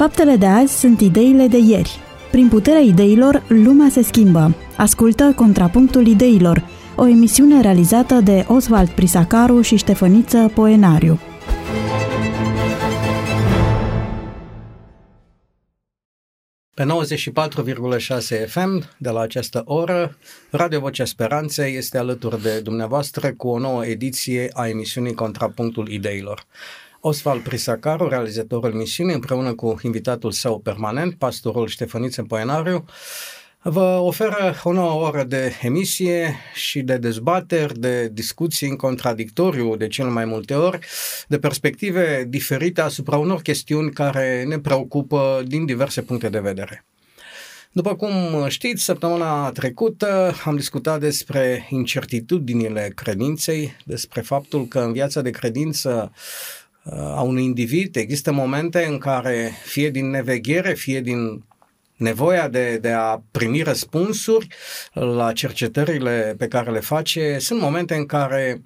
Faptele de azi sunt ideile de ieri. Prin puterea ideilor, lumea se schimbă. Ascultă Contrapunctul Ideilor, o emisiune realizată de Oswald Prisacaru și Ștefăniță Poenariu. Pe 94,6 FM, de la această oră, Radio Vocea Speranței este alături de dumneavoastră cu o nouă ediție a emisiunii Contrapunctul Ideilor. Osval Prisacaru, realizatorul emisiunii, împreună cu invitatul său permanent, pastorul Ștefăniță Poenariu, vă oferă o nouă oră de emisie și de dezbateri, de discuții în contradictoriu de cel mai multe ori, de perspective diferite asupra unor chestiuni care ne preocupă din diverse puncte de vedere. După cum știți, săptămâna trecută am discutat despre incertitudinile credinței, despre faptul că în viața de credință a unui individ există momente în care, fie din neveghere, fie din nevoia de, de a primi răspunsuri la cercetările pe care le face, sunt momente în care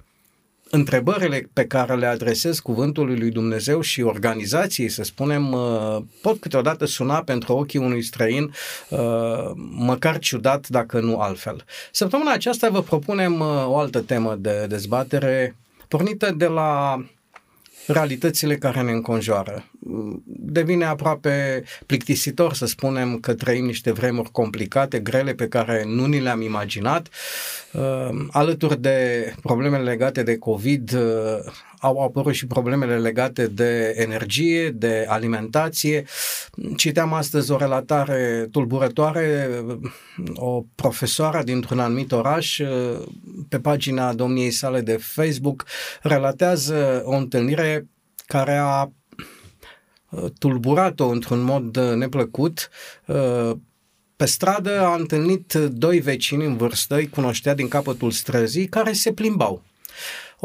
întrebările pe care le adresez cuvântului lui Dumnezeu și organizației, să spunem, uh, pot câteodată suna pentru ochii unui străin, uh, măcar ciudat, dacă nu altfel. Săptămâna aceasta vă propunem uh, o altă temă de dezbatere, pornită de la realitățile care ne înconjoară. Devine aproape plictisitor să spunem că trăim niște vremuri complicate, grele, pe care nu ni le-am imaginat. Uh, alături de problemele legate de COVID, uh, au apărut și problemele legate de energie, de alimentație. Citeam astăzi o relatare tulburătoare, o profesoară dintr-un anumit oraș, pe pagina domniei sale de Facebook, relatează o întâlnire care a tulburat-o într-un mod neplăcut. Pe stradă a întâlnit doi vecini în vârstă, îi cunoștea din capătul străzii, care se plimbau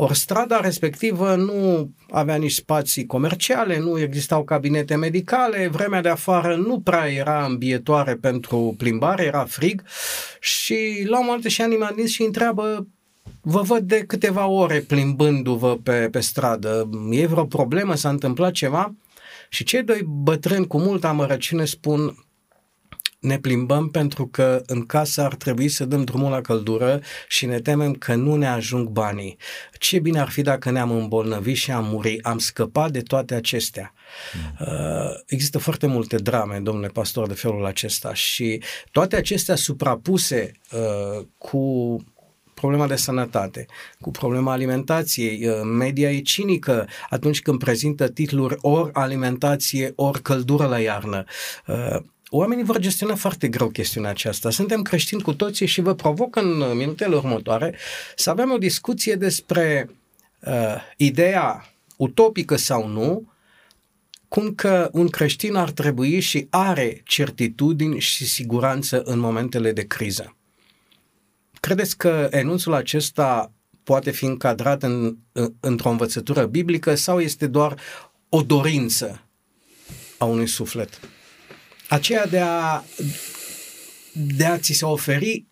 ori strada respectivă nu avea nici spații comerciale, nu existau cabinete medicale, vremea de afară nu prea era îmbietoare pentru plimbare, era frig și la un moment dat și animalist și întreabă vă văd de câteva ore plimbându-vă pe, pe stradă, e vreo problemă, s-a întâmplat ceva? Și cei doi bătrâni cu multă amărăciune spun, ne plimbăm pentru că în casă ar trebui să dăm drumul la căldură și ne temem că nu ne ajung banii. Ce bine ar fi dacă ne-am îmbolnăvit și am murit, am scăpat de toate acestea. Mm. Uh, există foarte multe drame, domnule pastor, de felul acesta și toate acestea suprapuse uh, cu problema de sănătate, cu problema alimentației. Uh, media e cinică atunci când prezintă titluri ori alimentație, ori căldură la iarnă. Uh, Oamenii vor gestiona foarte greu chestiunea aceasta. Suntem creștini cu toții și vă provoc în minutele următoare să avem o discuție despre uh, ideea utopică sau nu, cum că un creștin ar trebui și are certitudini și siguranță în momentele de criză. Credeți că enunțul acesta poate fi încadrat în, într-o învățătură biblică sau este doar o dorință a unui suflet? aceea de a, de a ți se oferi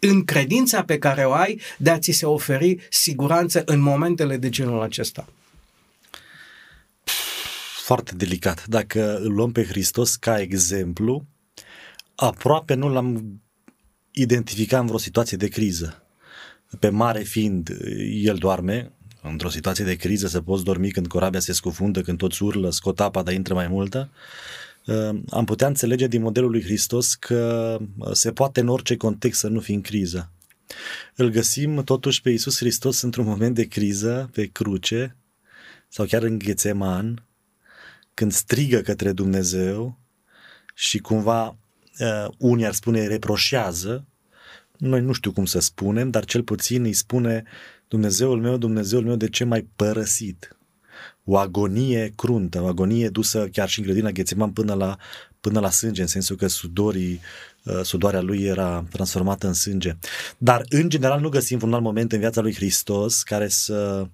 în credința pe care o ai, de a ți se oferi siguranță în momentele de genul acesta. Foarte delicat. Dacă îl luăm pe Hristos ca exemplu, aproape nu l-am identificat în vreo situație de criză. Pe mare fiind, el doarme, într-o situație de criză să poți dormi când corabia se scufundă, când toți urlă, scot apa, dar intră mai multă. Ehm, am putea înțelege din modelul lui Hristos că uh, se poate în orice context să nu fi în criză. Îl găsim totuși pe Iisus Hristos într-un moment de criză, pe cruce, sau chiar în Ghețeman, când strigă către Dumnezeu și cumva uh, unii ar spune reproșează, noi nu știu cum să spunem, dar cel puțin îi spune Dumnezeul meu, Dumnezeul meu, de ce m-ai părăsit? o agonie cruntă, o agonie dusă chiar și în grădina Ghețiman până la, până la sânge, în sensul că sudorii, uh, sudoarea lui era transformată în sânge. Dar, în general, nu găsim un alt moment în viața lui Hristos care să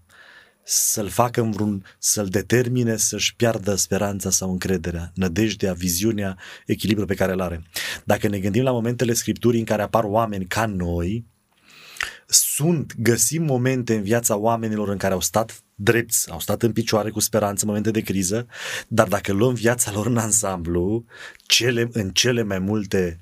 să-l facă în vreun, să-l determine să-și piardă speranța sau încrederea, nădejdea, viziunea, echilibrul pe care îl are. Dacă ne gândim la momentele Scripturii în care apar oameni ca noi, sunt, găsim momente în viața oamenilor în care au stat drepți, au stat în picioare cu speranță în momente de criză, dar dacă luăm viața lor în ansamblu, cele, în cele mai multe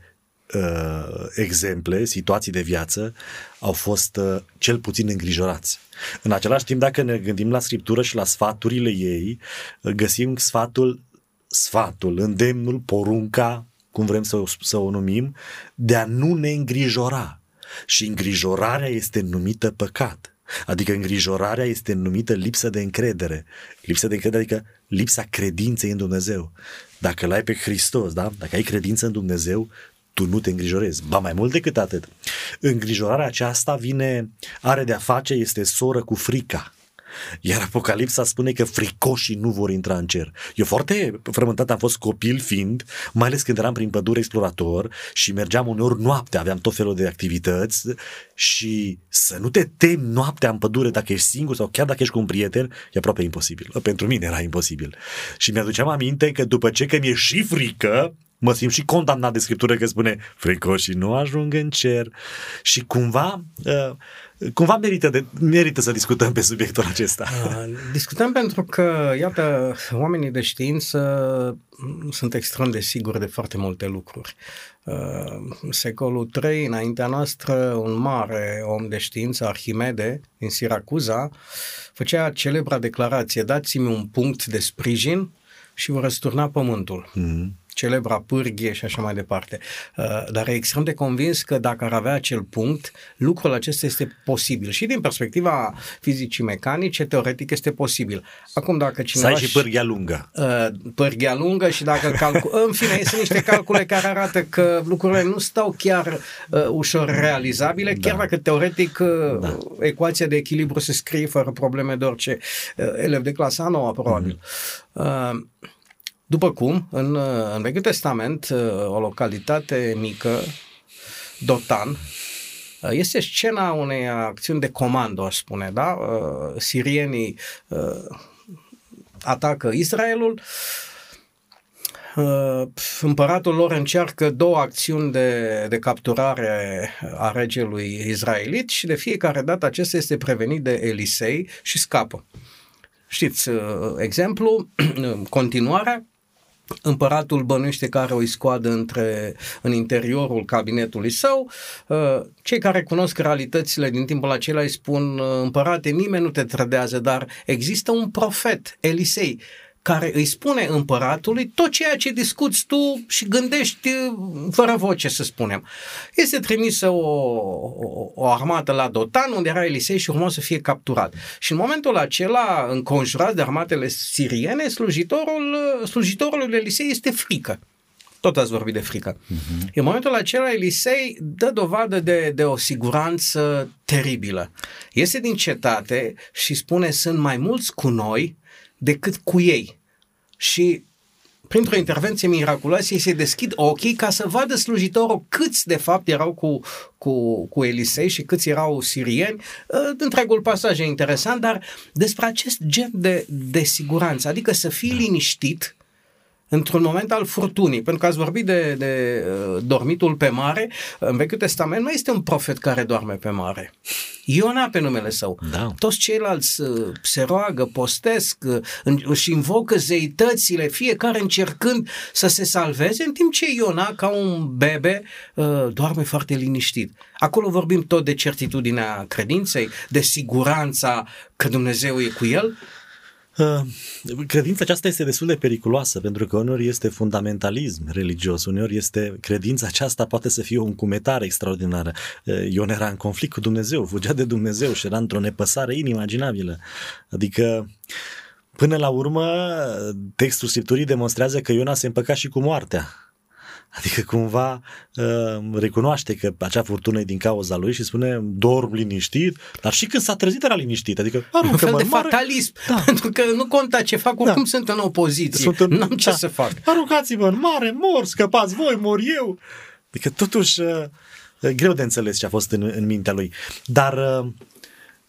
uh, exemple, situații de viață, au fost uh, cel puțin îngrijorați. În același timp, dacă ne gândim la scriptură și la sfaturile ei, uh, găsim sfatul, sfatul, îndemnul, porunca, cum vrem să o, să o numim, de a nu ne îngrijora. Și îngrijorarea este numită păcat. Adică îngrijorarea este numită lipsă de încredere. Lipsă de încredere, adică lipsa credinței în Dumnezeu. Dacă l-ai pe Hristos, da? dacă ai credință în Dumnezeu, tu nu te îngrijorezi. Ba mai mult decât atât. Îngrijorarea aceasta vine, are de-a face, este soră cu frica. Iar Apocalipsa spune că fricoșii nu vor intra în cer. Eu foarte frământat am fost copil fiind, mai ales când eram prin pădure explorator și mergeam uneori noaptea, aveam tot felul de activități și să nu te temi noaptea în pădure dacă ești singur sau chiar dacă ești cu un prieten, e aproape imposibil. Pentru mine era imposibil. Și mi-aduceam aminte că după ce că mi-e și frică, mă simt și condamnat de scriptură că spune fricoșii nu ajung în cer și cumva uh, cumva merită, de, merită să discutăm pe subiectul acesta. Uh, discutăm pentru că, iată, oamenii de știință sunt extrem de siguri de foarte multe lucruri. Uh, secolul III, înaintea noastră, un mare om de știință, Arhimede, din Siracuza, făcea celebra declarație, dați-mi un punct de sprijin și vă răsturna pământul. Mm-hmm celebra pârghie și așa mai departe. Uh, dar e extrem de convins că dacă ar avea acel punct, lucrul acesta este posibil. Și din perspectiva fizicii mecanice, teoretic este posibil. Acum dacă cineva... Să ai și pârghia lungă. Uh, pârghia lungă și dacă calcul... În fine, sunt niște calcule care arată că lucrurile nu stau chiar uh, ușor realizabile, da. chiar dacă teoretic uh, da. ecuația de echilibru se scrie fără probleme de orice uh, elev de clasa nouă, probabil. Mm-hmm. Uh, după cum, în, în Vechiul Testament, o localitate mică, Dotan, este scena unei acțiuni de comando, aș spune, da? Sirienii atacă Israelul, împăratul lor încearcă două acțiuni de, de capturare a regelui israelit și de fiecare dată acesta este prevenit de Elisei și scapă. Știți, exemplu, continuarea, Împăratul bănuiește că are o iscoadă între, în interiorul cabinetului său. Uh, cei care cunosc realitățile din timpul acela îi spun, uh, împărate, nimeni nu te trădează, dar există un profet, Elisei, care îi spune împăratului tot ceea ce discuți tu și gândești uh, fără voce, să spunem. Este trimisă o, o, o armată la Dotan, unde era Elisei și urma să fie capturat. Și în momentul acela, înconjurat de armatele siriene, slujitorul, uh, slujitorul lui Elisei este frică. Tot ați vorbit de frică. Uh-huh. În momentul acela, Elisei dă dovadă de, de o siguranță teribilă. Iese din cetate și spune, sunt mai mulți cu noi decât cu ei. Și printr-o intervenție miraculoasă ei se deschid ochii ca să vadă slujitorul câți de fapt erau cu, cu, cu Elisei și câți erau sirieni. Ă, întregul pasaj e interesant, dar despre acest gen de, de siguranță, adică să fii liniștit într-un moment al furtunii, pentru că ați vorbit de, de uh, dormitul pe mare, în Vechiul Testament nu este un profet care doarme pe mare. Iona pe numele său. Da. Toți ceilalți uh, se roagă, postesc uh, și invocă zeitățile, fiecare încercând să se salveze, în timp ce Iona, ca un bebe, uh, doarme foarte liniștit. Acolo vorbim tot de certitudinea credinței, de siguranța că Dumnezeu e cu el, Uh, credința aceasta este destul de periculoasă pentru că uneori este fundamentalism religios, uneori este credința aceasta poate să fie o încumetare extraordinară. Uh, Ion era în conflict cu Dumnezeu, fugea de Dumnezeu și era într-o nepăsare inimaginabilă. Adică Până la urmă, textul Scripturii demonstrează că Iona se împăca și cu moartea. Adică cumva uh, recunoaște că acea furtună e din cauza lui și spune dorm liniștit, dar și când s-a trezit era liniștit. Adică un fel de mare... fatalism, da. pentru că nu conta ce fac, oricum da. sunt în opoziție, sunt în... n-am ce da. să fac. Aruncați-vă în mare, mor, scăpați voi, mor eu. Adică totuși uh, greu de înțeles ce a fost în, în mintea lui. Dar uh,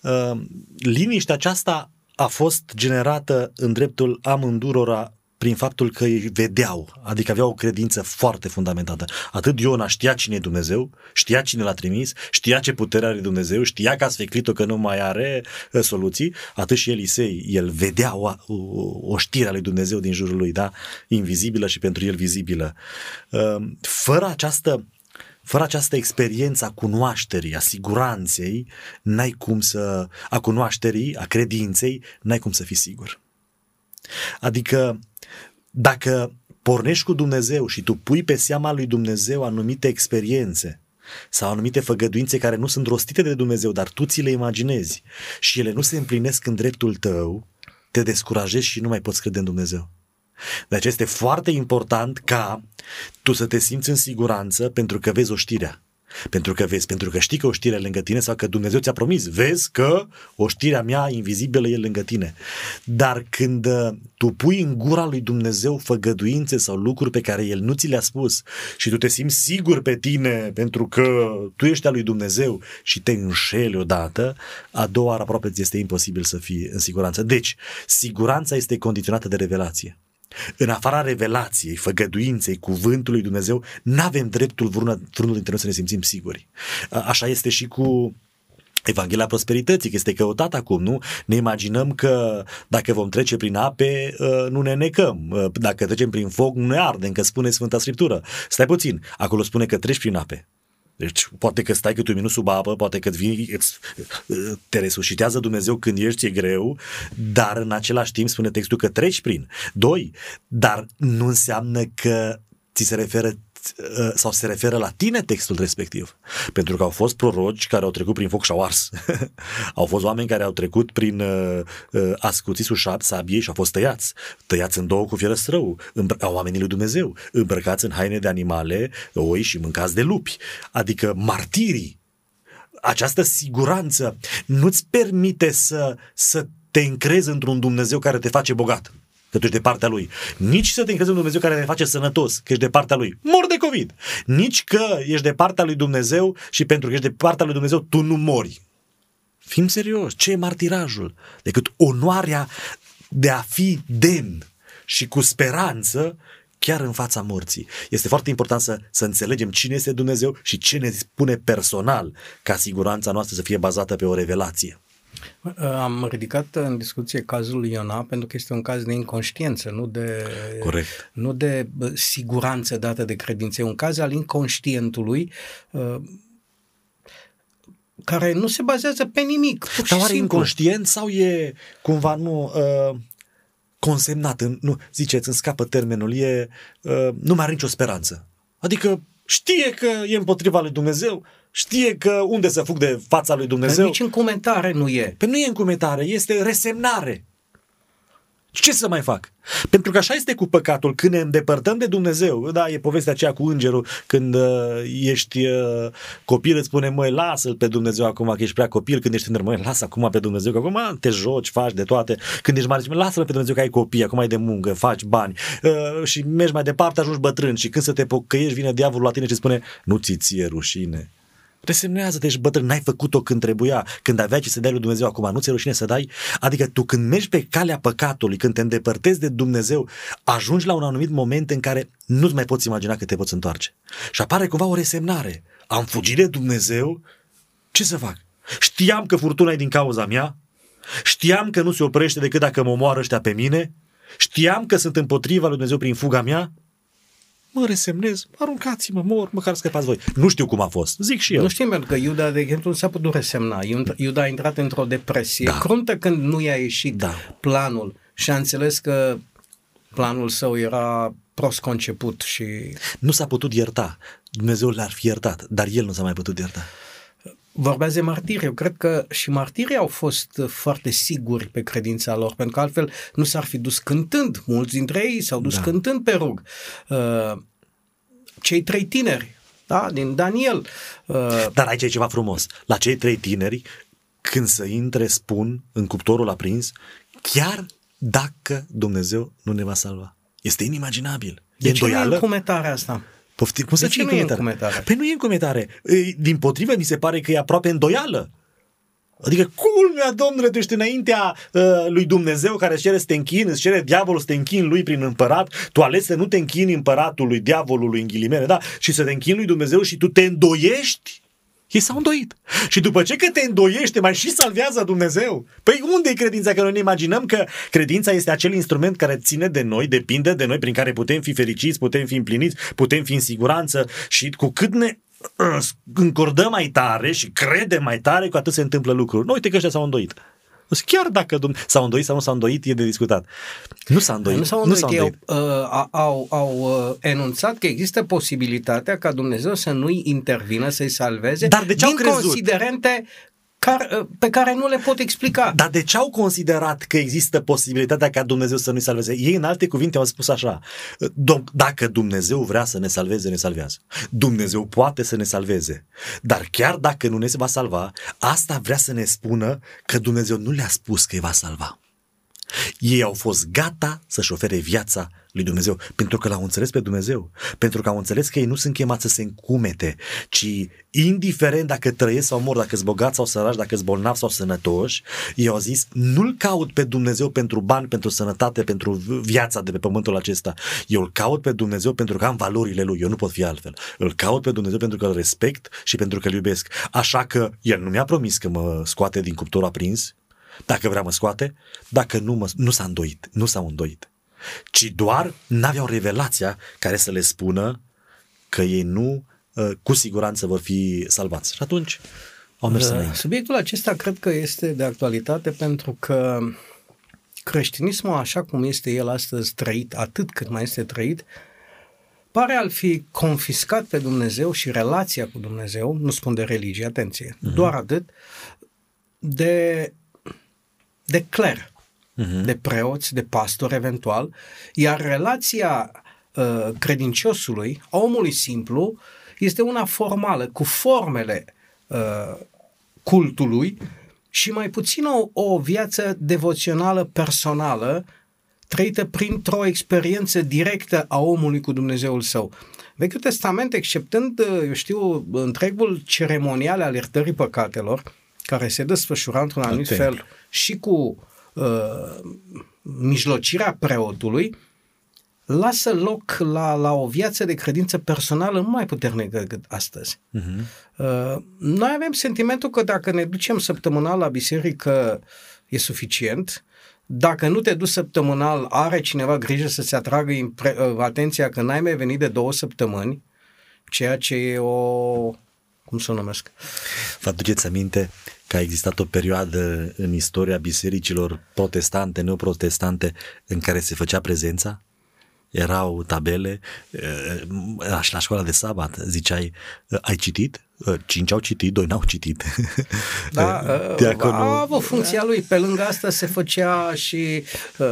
uh, liniștea aceasta a fost generată în dreptul amândurora prin faptul că îi vedeau, adică aveau o credință foarte fundamentată. Atât Iona știa cine e Dumnezeu, știa cine l-a trimis, știa ce putere are Dumnezeu, știa că a sfeclit-o că nu mai are uh, soluții, atât și Elisei, el vedea o, o, o știre a lui Dumnezeu din jurul lui, da? Invizibilă și pentru el vizibilă. Uh, fără această fără această experiență a cunoașterii, a siguranței, n-ai cum să, a cunoașterii, a credinței, n-ai cum să fii sigur. Adică, dacă pornești cu Dumnezeu și tu pui pe seama lui Dumnezeu anumite experiențe sau anumite făgăduințe care nu sunt rostite de Dumnezeu, dar tu ți le imaginezi și ele nu se împlinesc în dreptul tău, te descurajezi și nu mai poți crede în Dumnezeu. De aceea este foarte important ca tu să te simți în siguranță pentru că vezi o știrea. Pentru că vezi, pentru că știi că o știre lângă tine sau că Dumnezeu ți-a promis. Vezi că o știre a mea invizibilă e lângă tine. Dar când uh, tu pui în gura lui Dumnezeu făgăduințe sau lucruri pe care El nu ți le-a spus și tu te simți sigur pe tine pentru că tu ești al lui Dumnezeu și te înșeli odată, a doua oară aproape ți este imposibil să fii în siguranță. Deci, siguranța este condiționată de revelație. În afara revelației, făgăduinței, cuvântului Dumnezeu, nu avem dreptul vreunul dintre noi să ne simțim siguri. Așa este și cu Evanghelia prosperității, că este căutat acum, nu? Ne imaginăm că dacă vom trece prin ape, nu ne necăm. Dacă trecem prin foc, nu ne ardem, că spune Sfânta Scriptură. Stai puțin, acolo spune că treci prin ape. Deci poate că stai câte un minut sub apă, poate că vii, îți, te resuscitează Dumnezeu când ești, e greu, dar în același timp spune textul că treci prin. Doi, dar nu înseamnă că ți se referă Uh, sau se referă la tine textul respectiv. Pentru că au fost proroci care au trecut prin foc și au ars. au fost oameni care au trecut prin uh, uh, ascuțisul sabiei și au fost tăiați. Tăiați în două cu fierăstrău. Îmbr- oamenii lui Dumnezeu. Îmbrăcați în haine de animale, oi și mâncați de lupi. Adică martirii. Această siguranță nu-ți permite să, să te încrezi într-un Dumnezeu care te face bogat că tu ești de partea lui. Nici să te încrezi în Dumnezeu care te face sănătos, că ești de partea lui. Mor de COVID. Nici că ești de partea lui Dumnezeu și pentru că ești de partea lui Dumnezeu, tu nu mori. Fim serios, ce e martirajul? Decât onoarea de a fi demn și cu speranță chiar în fața morții. Este foarte important să, să înțelegem cine este Dumnezeu și ce ne spune personal ca siguranța noastră să fie bazată pe o revelație. Am ridicat în discuție cazul lui Iona pentru că este un caz de inconștiență, nu de, Corect. Nu de siguranță dată de credință. E un caz al inconștientului uh, care nu se bazează pe nimic. Dar oare inconștient sau e cumva nu uh, consemnat? În, nu, ziceți, îmi scapă termenul, e, uh, nu mai are nicio speranță. Adică știe că e împotriva lui Dumnezeu, știe că unde să fug de fața lui Dumnezeu. Dar nici în comentare nu e. Pe păi nu e în comentare, este resemnare. Ce să mai fac? Pentru că așa este cu păcatul, când ne îndepărtăm de Dumnezeu, da, e povestea aceea cu îngerul, când uh, ești uh, copil, îți spune, măi, lasă-l pe Dumnezeu acum, că ești prea copil, când ești tânăr, măi, lasă acum pe Dumnezeu, că acum te joci, faci de toate, când ești mare, zici, lasă-l pe Dumnezeu că ai copii, acum ai de muncă, faci bani. Uh, și mergi mai departe, ajungi bătrân și când să te pocăiești, vine diavolul la tine și spune, nu ți ție rușine, Resemnează-te, ești bătrân, n-ai făcut-o când trebuia, când avea ce să dai lui Dumnezeu, acum nu ți-e rușine să dai? Adică tu când mergi pe calea păcatului, când te îndepărtezi de Dumnezeu, ajungi la un anumit moment în care nu-ți mai poți imagina că te poți întoarce. Și apare cumva o resemnare. Am fugit de Dumnezeu? Ce să fac? Știam că furtuna e din cauza mea? Știam că nu se oprește decât dacă mă omoară ăștia pe mine? Știam că sunt împotriva lui Dumnezeu prin fuga mea? Mă resemnez, aruncați-mă, mor, măcar scăpați voi. Nu știu cum a fost, zic și eu. Nu știm, pentru că Iuda, de exemplu, nu s-a putut resemna. Iuda a intrat într-o depresie da. cruntă când nu i-a ieșit da. planul și a înțeles că planul său era prost conceput și... Nu s-a putut ierta. Dumnezeu l-ar fi iertat, dar el nu s-a mai putut ierta. Vorbează de martiri. Eu cred că și martirii au fost foarte siguri pe credința lor, pentru că altfel nu s-ar fi dus cântând. Mulți dintre ei s-au dus da. cântând pe rug. Uh, cei trei tineri, da, din Daniel. Uh, Dar aici e ceva frumos. La cei trei tineri, când să intre, spun în cuptorul aprins, chiar dacă Dumnezeu nu ne va salva. Este inimaginabil. De e ce îndoială? nu e asta? Poftim, cum să ce nu e încumetare? Păi nu e încumetare. Din potrivă, mi se pare că e aproape îndoială. Adică culmea, domnule, tu ești înaintea uh, lui Dumnezeu care îți cere să te închini, îți cere diavolul să te închini lui prin împărat, tu ales să nu te închini împăratului, diavolului în ghilimele, da? Și să te închini lui Dumnezeu și tu te îndoiești ei s-au îndoit. Și după ce că te îndoiește, mai și salvează Dumnezeu? Păi unde e credința? Că noi ne imaginăm că credința este acel instrument care ține de noi, depinde de noi, prin care putem fi fericiți, putem fi împliniți, putem fi în siguranță și cu cât ne încordăm mai tare și credem mai tare, cu atât se întâmplă lucruri. Nu uite că ăștia s-au îndoit. Chiar dacă s-au îndoit sau nu s-au îndoit, e de discutat. Nu s-a îndoit. Nu s-au îndoit. Nu s-au îndoit. Ei au, uh, au, au uh, enunțat că există posibilitatea ca Dumnezeu să nu-i intervină, să-i salveze Dar de ce din au crezut? considerente care, pe care nu le pot explica. Dar de ce au considerat că există posibilitatea ca Dumnezeu să nu-i salveze? Ei, în alte cuvinte, au spus așa, dacă Dumnezeu vrea să ne salveze, ne salvează. Dumnezeu poate să ne salveze. Dar chiar dacă nu ne se va salva, asta vrea să ne spună că Dumnezeu nu le-a spus că îi va salva. Ei au fost gata să-și ofere viața lui Dumnezeu, pentru că l-au înțeles pe Dumnezeu, pentru că au înțeles că ei nu sunt chemați să se încumete, ci indiferent dacă trăiesc sau mor, dacă sunt bogați sau săraci, dacă sunt bolnavi sau sănătoși, ei au zis, nu-L caut pe Dumnezeu pentru bani, pentru sănătate, pentru viața de pe pământul acesta. Eu îl caut pe Dumnezeu pentru că am valorile Lui, eu nu pot fi altfel. Îl caut pe Dumnezeu pentru că îl respect și pentru că îl iubesc. Așa că El nu mi-a promis că mă scoate din cuptor aprins, dacă vrea mă scoate, dacă nu, mă, nu s-a îndoit, nu s-a îndoit ci doar n-aveau revelația care să le spună că ei nu uh, cu siguranță vor fi salvați. Și atunci au mers uh, înainte. Subiectul acesta cred că este de actualitate pentru că creștinismul, așa cum este el astăzi trăit, atât cât mai este trăit, pare a fi confiscat pe Dumnezeu și relația cu Dumnezeu, nu spun de religie, atenție, uh-huh. doar atât, de, de cler uh-huh. de preoți, de pastori eventual, iar relația uh, credinciosului, omului simplu, este una formală, cu formele uh, cultului și mai puțin o, o viață devoțională personală trăită printr-o experiență directă a omului cu Dumnezeul său. Vechiul Testament, exceptând, uh, eu știu, întregul ceremonial al iertării păcatelor, care se desfășura într-un anumit Atent. fel și cu uh, mijlocirea preotului lasă loc la, la o viață de credință personală mai puternică decât astăzi. Uh-huh. Uh, noi avem sentimentul că dacă ne ducem săptămânal la biserică e suficient, dacă nu te duci săptămânal, are cineva grijă să-ți atragă impre- uh, atenția că n-ai mai venit de două săptămâni, ceea ce e o... cum să o numesc? Vă aduceți aminte că a existat o perioadă în istoria bisericilor protestante, neoprotestante, în care se făcea prezența? Erau tabele, la școala de sabat, ziceai, ai citit? Cinci au citit, doi n-au citit. Da, Diaconul... a avut funcția lui. Pe lângă asta se făcea și uh,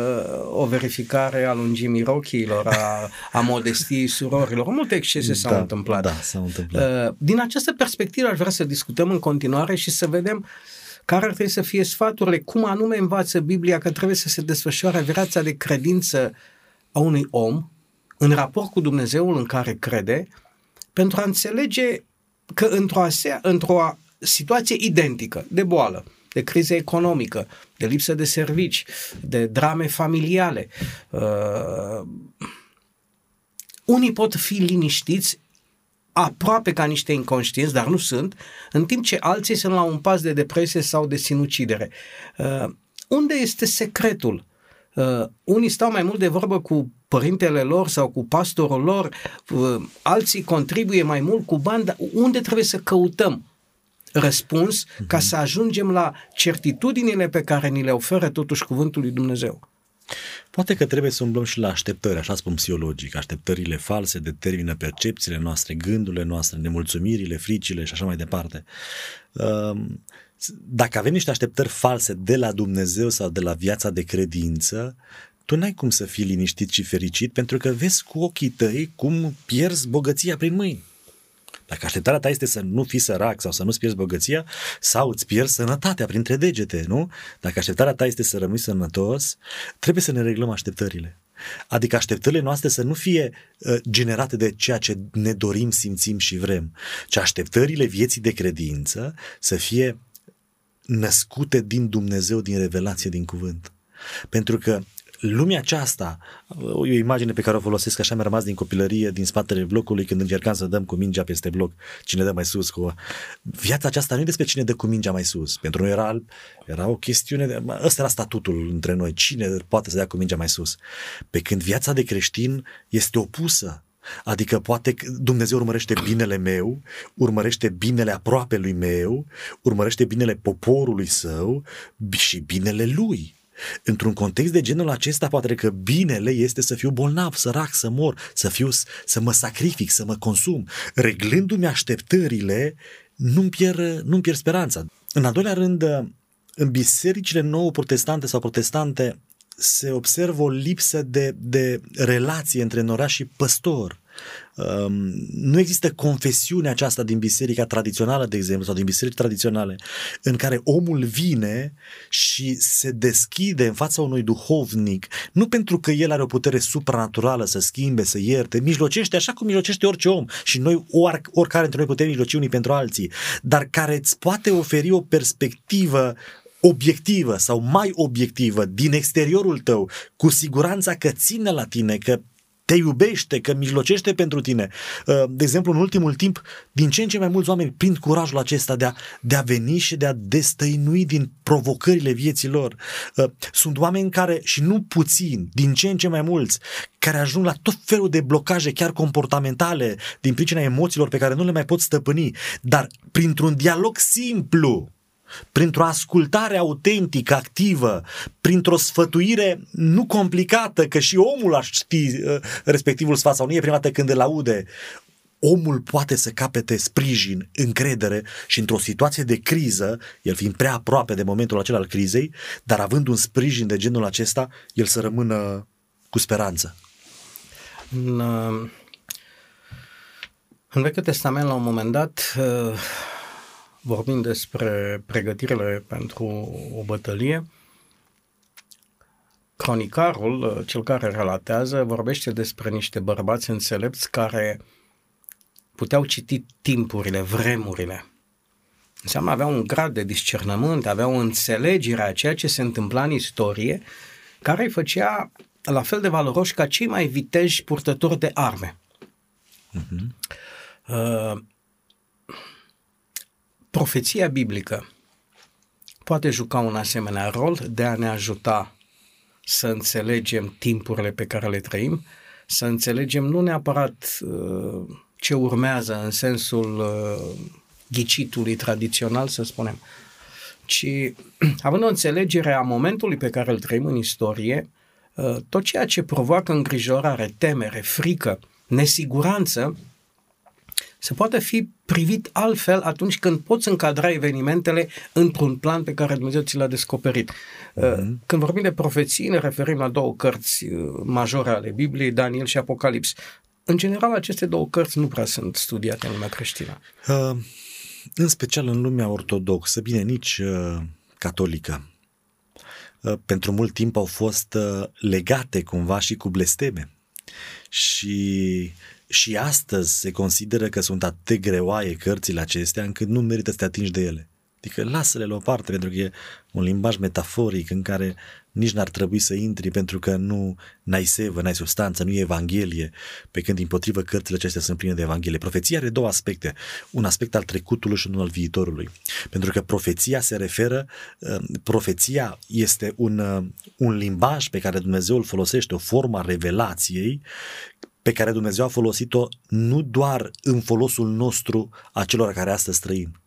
o verificare a lungimii rochiilor, a, a modestiei surorilor. Multe excese s-au da, întâmplat. Da, s-au întâmplat. Uh, din această perspectivă aș vrea să discutăm în continuare și să vedem care ar trebui să fie sfaturile, cum anume învață Biblia că trebuie să se desfășoare viața de credință a unui om în raport cu Dumnezeul în care crede, pentru a înțelege că într-o, asea, într-o situație identică de boală, de criză economică, de lipsă de servici, de drame familiale, uh, unii pot fi liniștiți aproape ca niște inconștienți, dar nu sunt, în timp ce alții sunt la un pas de depresie sau de sinucidere. Uh, unde este secretul? Uh, unii stau mai mult de vorbă cu părintele lor sau cu pastorul lor, uh, alții contribuie mai mult cu bani, dar unde trebuie să căutăm răspuns uh-huh. ca să ajungem la certitudinile pe care ni le oferă totuși cuvântul lui Dumnezeu? Poate că trebuie să umblăm și la așteptări, așa spun psihologic. Așteptările false determină percepțiile noastre, gândurile noastre, nemulțumirile, fricile și așa mai departe. Um, dacă avem niște așteptări false de la Dumnezeu sau de la viața de credință, tu n-ai cum să fii liniștit și fericit pentru că vezi cu ochii tăi cum pierzi bogăția prin mâini. Dacă așteptarea ta este să nu fii sărac sau să nu-ți pierzi bogăția, sau îți pierzi sănătatea printre degete, nu? Dacă așteptarea ta este să rămâi sănătos, trebuie să ne reglăm așteptările. Adică așteptările noastre să nu fie uh, generate de ceea ce ne dorim, simțim și vrem, ci așteptările vieții de credință să fie născute din Dumnezeu, din revelație, din cuvânt. Pentru că lumea aceasta, o imagine pe care o folosesc așa mi-a rămas din copilărie, din spatele blocului, când încercam să dăm cu mingea peste bloc, cine dă mai sus. Cu... Viața aceasta nu e despre cine dă cu mingea mai sus. Pentru noi era, era o chestiune, de, ăsta era statutul între noi, cine poate să dea cu mingea mai sus. Pe când viața de creștin este opusă. Adică poate Dumnezeu urmărește binele meu, urmărește binele aproapelui meu, urmărește binele poporului său și binele lui. Într-un context de genul acesta, poate că binele este să fiu bolnav, sărac, să mor, să, fiu, să mă sacrific, să mă consum. Reglându-mi așteptările, nu-mi pierd, nu pierd speranța. În al doilea rând, în bisericile nou protestante sau protestante se observă o lipsă de, de relație între noraș și păstor. Um, nu există confesiunea aceasta din biserica tradițională, de exemplu, sau din biserici tradiționale, în care omul vine și se deschide în fața unui duhovnic, nu pentru că el are o putere supranaturală să schimbe, să ierte, mijlocește așa cum mijlocește orice om și noi, or, oricare dintre noi putem mijloci unii pentru alții, dar care îți poate oferi o perspectivă obiectivă sau mai obiectivă din exteriorul tău, cu siguranța că ține la tine, că te iubește, că mijlocește pentru tine. Uh, de exemplu, în ultimul timp, din ce în ce mai mulți oameni prind curajul acesta de a, de a veni și de a destăinui din provocările vieții lor. Uh, sunt oameni care, și nu puțin, din ce în ce mai mulți, care ajung la tot felul de blocaje, chiar comportamentale, din pricina emoțiilor pe care nu le mai pot stăpâni, dar printr-un dialog simplu, printr-o ascultare autentică, activă, printr-o sfătuire nu complicată, că și omul ar ști uh, respectivul sfat sau nu e prima dată când îl aude, omul poate să capete sprijin, încredere și într-o situație de criză, el fiind prea aproape de momentul acela al crizei, dar având un sprijin de genul acesta, el să rămână cu speranță. În, uh, în Vechiul Testament, la un moment dat, uh, vorbim despre pregătirile pentru o bătălie, cronicarul, cel care relatează, vorbește despre niște bărbați înțelepți care puteau citi timpurile, vremurile. Înseamnă aveau un grad de discernământ, aveau o înțelegere a ceea ce se întâmpla în istorie, care îi făcea la fel de valoroși ca cei mai viteji purtători de arme. Uh-huh. Uh, Profeția biblică poate juca un asemenea rol de a ne ajuta să înțelegem timpurile pe care le trăim, să înțelegem nu neapărat uh, ce urmează în sensul uh, ghicitului tradițional, să spunem, ci având o înțelegere a momentului pe care îl trăim în istorie, uh, tot ceea ce provoacă îngrijorare, temere, frică, nesiguranță, se poate fi privit altfel atunci când poți încadra evenimentele într-un plan pe care Dumnezeu ți l-a descoperit. Uh-huh. Când vorbim de profeții, ne referim la două cărți uh, majore ale Bibliei, Daniel și Apocalips. În general, aceste două cărți nu prea sunt studiate în lumea creștină. Uh, în special în lumea ortodoxă, bine, nici uh, catolică. Uh, pentru mult timp au fost uh, legate cumva și cu blesteme. Și și astăzi se consideră că sunt atât de greoaie cărțile acestea încât nu merită să te atingi de ele. Adică lasă-le la o parte pentru că e un limbaj metaforic în care nici n-ar trebui să intri pentru că nu n-ai sevă, n-ai substanță, nu e Evanghelie, pe când din potrivă cărțile acestea sunt pline de Evanghelie. Profeția are două aspecte, un aspect al trecutului și unul al viitorului. Pentru că profeția se referă, uh, profeția este un, uh, un limbaj pe care Dumnezeu îl folosește, o formă a revelației pe care Dumnezeu a folosit-o nu doar în folosul nostru a celor care astăzi trăim,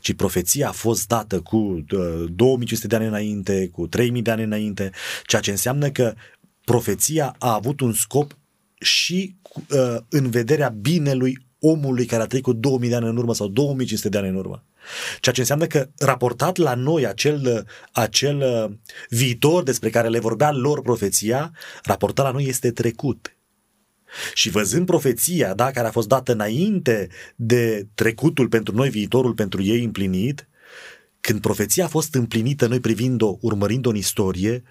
ci profeția a fost dată cu 2500 de ani înainte, cu 3000 de ani înainte, ceea ce înseamnă că profeția a avut un scop și uh, în vederea binelui omului care a trăit cu 2000 de ani în urmă sau 2500 de ani în urmă. Ceea ce înseamnă că raportat la noi acel, acel uh, viitor despre care le vorbea lor profeția, raportat la noi este trecut. Și văzând profeția, da, care a fost dată înainte de trecutul pentru noi, viitorul pentru ei împlinit, când profeția a fost împlinită, noi privind-o, urmărind-o în istorie,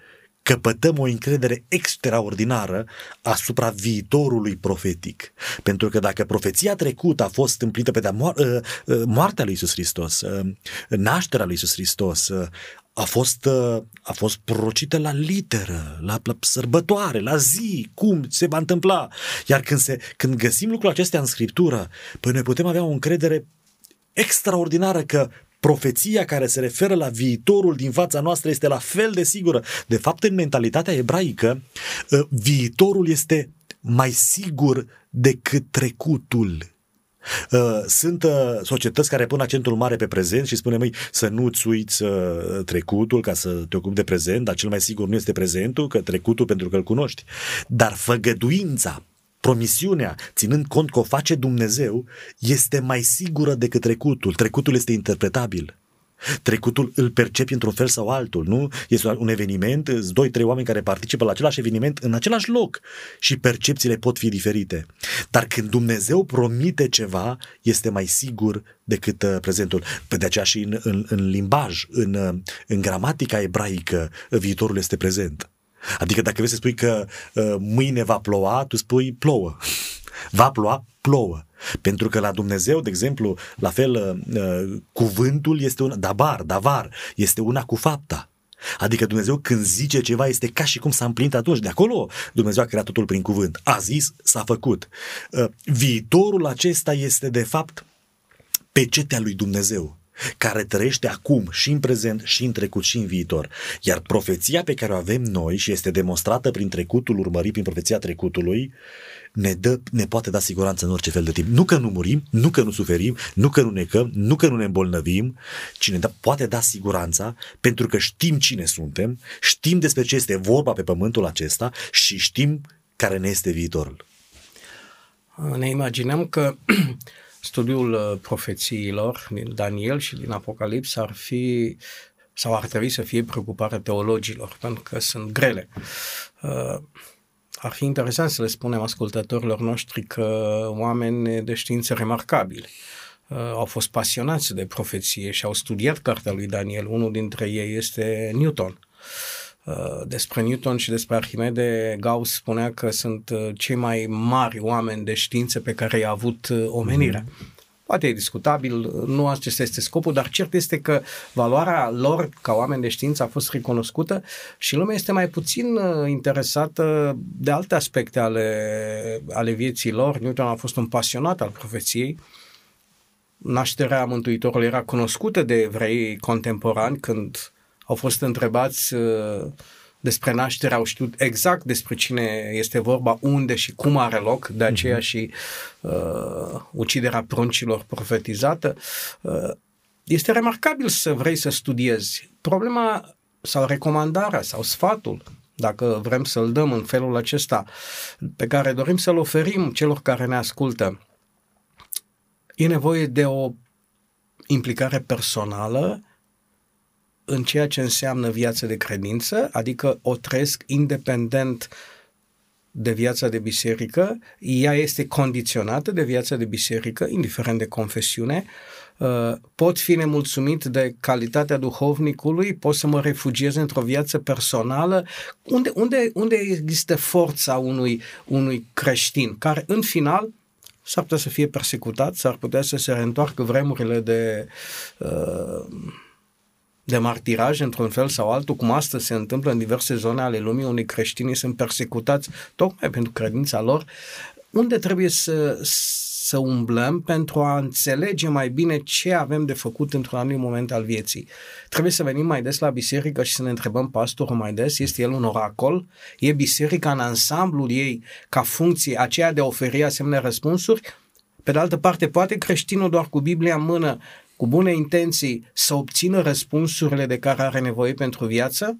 căpătăm o încredere extraordinară asupra viitorului profetic. Pentru că dacă profeția trecută a fost împlită pe de mo- ă, ă, moartea lui Iisus Hristos, ă, nașterea lui Iisus Hristos, a fost, a fost prorocită la literă, la, la sărbătoare, la zi, cum se va întâmpla. Iar când, se, când găsim lucrurile acestea în Scriptură, păi noi putem avea o încredere extraordinară că profeția care se referă la viitorul din fața noastră este la fel de sigură. De fapt, în mentalitatea ebraică, ă, viitorul este mai sigur decât trecutul. Ă, sunt ă, societăți care pun accentul mare pe prezent și spune, măi, să nu-ți uiți trecutul ca să te ocupi de prezent, dar cel mai sigur nu este prezentul, că trecutul pentru că îl cunoști. Dar făgăduința, promisiunea, ținând cont că o face Dumnezeu, este mai sigură decât trecutul. Trecutul este interpretabil. Trecutul îl percepi într-un fel sau altul, nu? Este un eveniment, doi, trei oameni care participă la același eveniment în același loc și percepțiile pot fi diferite. Dar când Dumnezeu promite ceva, este mai sigur decât uh, prezentul. Pe de aceea și în, în, în limbaj, în, uh, în gramatica ebraică, viitorul este prezent. Adică dacă vrei să spui că uh, mâine va ploua, tu spui plouă. va ploua, plouă. Pentru că la Dumnezeu, de exemplu, la fel, uh, cuvântul este un dabar, davar, este una cu fapta. Adică Dumnezeu când zice ceva este ca și cum s-a împlinit atunci. De acolo Dumnezeu a creat totul prin cuvânt. A zis, s-a făcut. Uh, viitorul acesta este de fapt pecetea lui Dumnezeu care trăiește acum și în prezent și în trecut și în viitor. Iar profeția pe care o avem noi și este demonstrată prin trecutul urmărit, prin profeția trecutului, ne, dă, ne poate da siguranță în orice fel de timp. Nu că nu murim, nu că nu suferim, nu că nu necăm, nu că nu ne îmbolnăvim, ci ne da, poate da siguranța pentru că știm cine suntem, știm despre ce este vorba pe pământul acesta și știm care ne este viitorul. Ne imaginăm că studiul uh, profețiilor din Daniel și din Apocalips ar fi sau ar trebui să fie preocuparea teologilor, pentru că sunt grele. Uh, ar fi interesant să le spunem ascultătorilor noștri că oameni de știință remarcabili uh, au fost pasionați de profeție și au studiat cartea lui Daniel. Unul dintre ei este Newton. Uh, despre Newton și despre Arhimede, Gauss spunea că sunt uh, cei mai mari oameni de știință pe care i-a avut uh, omenirea. Mm-hmm. Poate e discutabil, nu acesta este scopul, dar cert este că valoarea lor ca oameni de știință a fost recunoscută și lumea este mai puțin interesată de alte aspecte ale, ale vieții lor. Newton a fost un pasionat al profeției. Nașterea Mântuitorului era cunoscută de evrei contemporani când au fost întrebați uh, despre naștere, au știut exact despre cine este vorba, unde și cum are loc, de aceea uh-huh. și uh, uciderea pruncilor profetizată. Uh, este remarcabil să vrei să studiezi. Problema sau recomandarea sau sfatul, dacă vrem să-l dăm în felul acesta, pe care dorim să-l oferim celor care ne ascultă, e nevoie de o implicare personală în ceea ce înseamnă viața de credință, adică o trăiesc independent de viața de biserică, ea este condiționată de viața de biserică, indiferent de confesiune, uh, pot fi nemulțumit de calitatea duhovnicului, pot să mă refugiez într-o viață personală, unde, unde, unde există forța unui, unui creștin, care în final s-ar putea să fie persecutat, s-ar putea să se reîntoarcă vremurile de uh, de martiraj într-un fel sau altul, cum astăzi se întâmplă în diverse zone ale lumii unde creștinii sunt persecutați tocmai pentru credința lor, unde trebuie să, să umblăm pentru a înțelege mai bine ce avem de făcut într-un anumit moment al vieții. Trebuie să venim mai des la biserică și să ne întrebăm pastorul mai des, este el un oracol? E biserica în ansamblul ei ca funcție aceea de a oferi asemenea răspunsuri? Pe de altă parte, poate creștinul doar cu Biblia în mână cu bune intenții să obțină răspunsurile de care are nevoie pentru viață?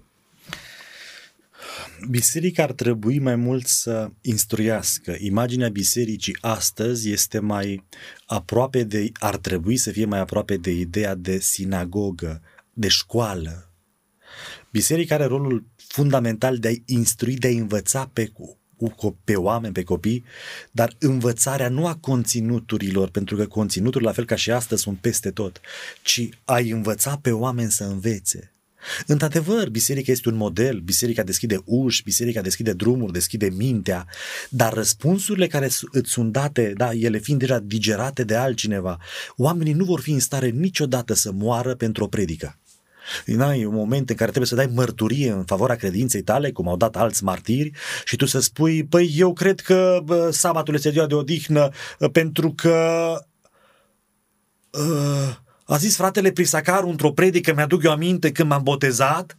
Biserica ar trebui mai mult să instruiască. Imaginea bisericii astăzi este mai aproape de, ar trebui să fie mai aproape de ideea de sinagogă, de școală. Biserica are rolul fundamental de a instrui, de a învăța pe pe oameni, pe copii, dar învățarea nu a conținuturilor, pentru că conținuturile, la fel ca și astăzi, sunt peste tot, ci ai învăța pe oameni să învețe. Într-adevăr, biserica este un model, biserica deschide uși, biserica deschide drumuri, deschide mintea, dar răspunsurile care îți sunt date, da, ele fiind deja digerate de altcineva, oamenii nu vor fi în stare niciodată să moară pentru o predică. Ai un moment în care trebuie să dai mărturie în favoarea credinței tale, cum au dat alți martiri, și tu să spui, păi eu cred că bă, sabatul este ziua de odihnă pentru că uh, a zis fratele Prisacaru într-o predică, mi-aduc eu aminte când m-am botezat,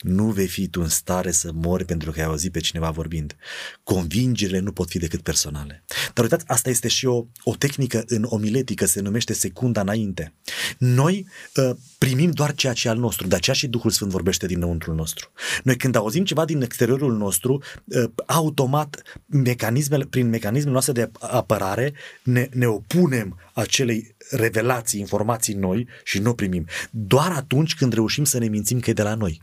nu vei fi tu în stare să mori pentru că ai auzit pe cineva vorbind. Convingerile nu pot fi decât personale. Dar uitați, asta este și o, o tehnică în omiletică, se numește secunda înainte. Noi uh, primim doar ceea ce e al nostru, de aceea și Duhul Sfânt vorbește dinăuntrul nostru. Noi când auzim ceva din exteriorul nostru, uh, automat, mecanismele, prin mecanismele noastre de apărare, ne, ne opunem acelei revelații, informații noi și nu primim. Doar atunci când reușim să ne mințim că e de la noi.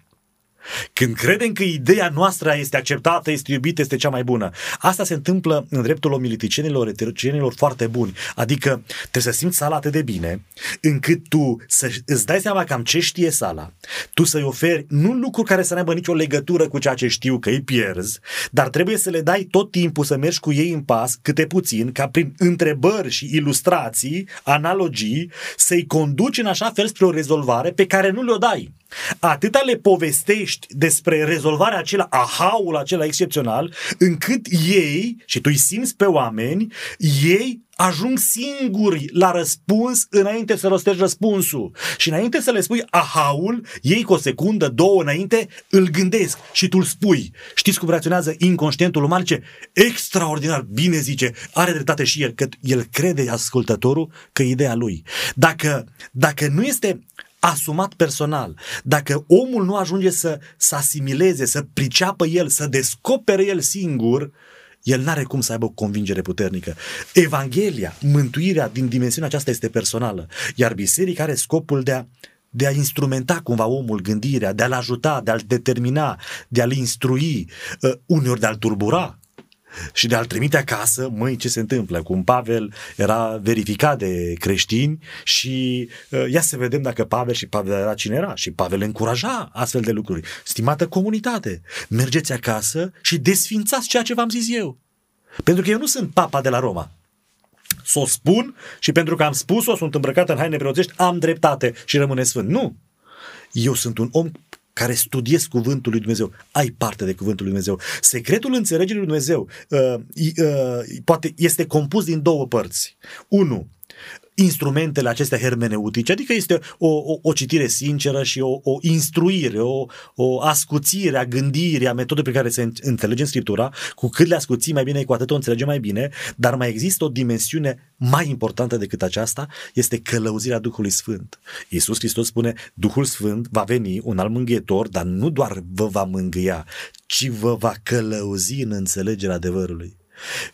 Când credem că ideea noastră este acceptată, este iubită, este cea mai bună. Asta se întâmplă în dreptul omiliticienilor, eterocienilor foarte buni. Adică trebuie să simți sala atât de bine, încât tu să îți dai seama cam ce știe sala, tu să-i oferi nu lucruri care să nu aibă nicio legătură cu ceea ce știu, că îi pierzi, dar trebuie să le dai tot timpul să mergi cu ei în pas, câte puțin, ca prin întrebări și ilustrații, analogii, să-i conduci în așa fel spre o rezolvare pe care nu le-o dai. Atâta le povestești despre rezolvarea acela, ahaul acela excepțional, încât ei, și tu îi simți pe oameni, ei ajung singuri la răspuns înainte să rostești răspunsul. Și înainte să le spui ahaul, ei cu o secundă, două înainte, îl gândesc și tu îl spui. Știți cum reacționează inconștientul uman? Ce extraordinar, bine zice, are dreptate și el, că el crede ascultătorul că e ideea lui. Dacă, dacă nu este asumat personal. Dacă omul nu ajunge să, să asimileze, să priceapă el, să descopere el singur, el n-are cum să aibă o convingere puternică. Evanghelia, mântuirea din dimensiunea aceasta este personală, iar biserica are scopul de a de a instrumenta cumva omul gândirea, de a-l ajuta, de a-l determina, de a-l instrui, uh, uneori de a-l turbura, și de a-l trimite acasă, măi, ce se întâmplă? Cum Pavel era verificat de creștini și uh, ia să vedem dacă Pavel și Pavel era cine era. Și Pavel încuraja astfel de lucruri. Stimată comunitate, mergeți acasă și desfințați ceea ce v-am zis eu. Pentru că eu nu sunt papa de la Roma. Să o spun și pentru că am spus-o, sunt îmbrăcat în haine preoțești, am dreptate și rămâne sfânt. Nu! Eu sunt un om care studiezi cuvântul lui Dumnezeu, ai parte de cuvântul lui Dumnezeu. Secretul înțelegerii lui Dumnezeu uh, uh, poate este compus din două părți. Unu, instrumentele acestea hermeneutice, adică este o, o, o citire sinceră și o, o instruire, o, o ascuțire a gândirii, a metodei pe care se înțelege în Scriptura, cu cât le ascuții mai bine, cu atât o înțelegem mai bine, dar mai există o dimensiune mai importantă decât aceasta, este călăuzirea Duhului Sfânt. Iisus Hristos spune, Duhul Sfânt va veni un alt mângâietor, dar nu doar vă va mângâia, ci vă va călăuzi în înțelegerea adevărului.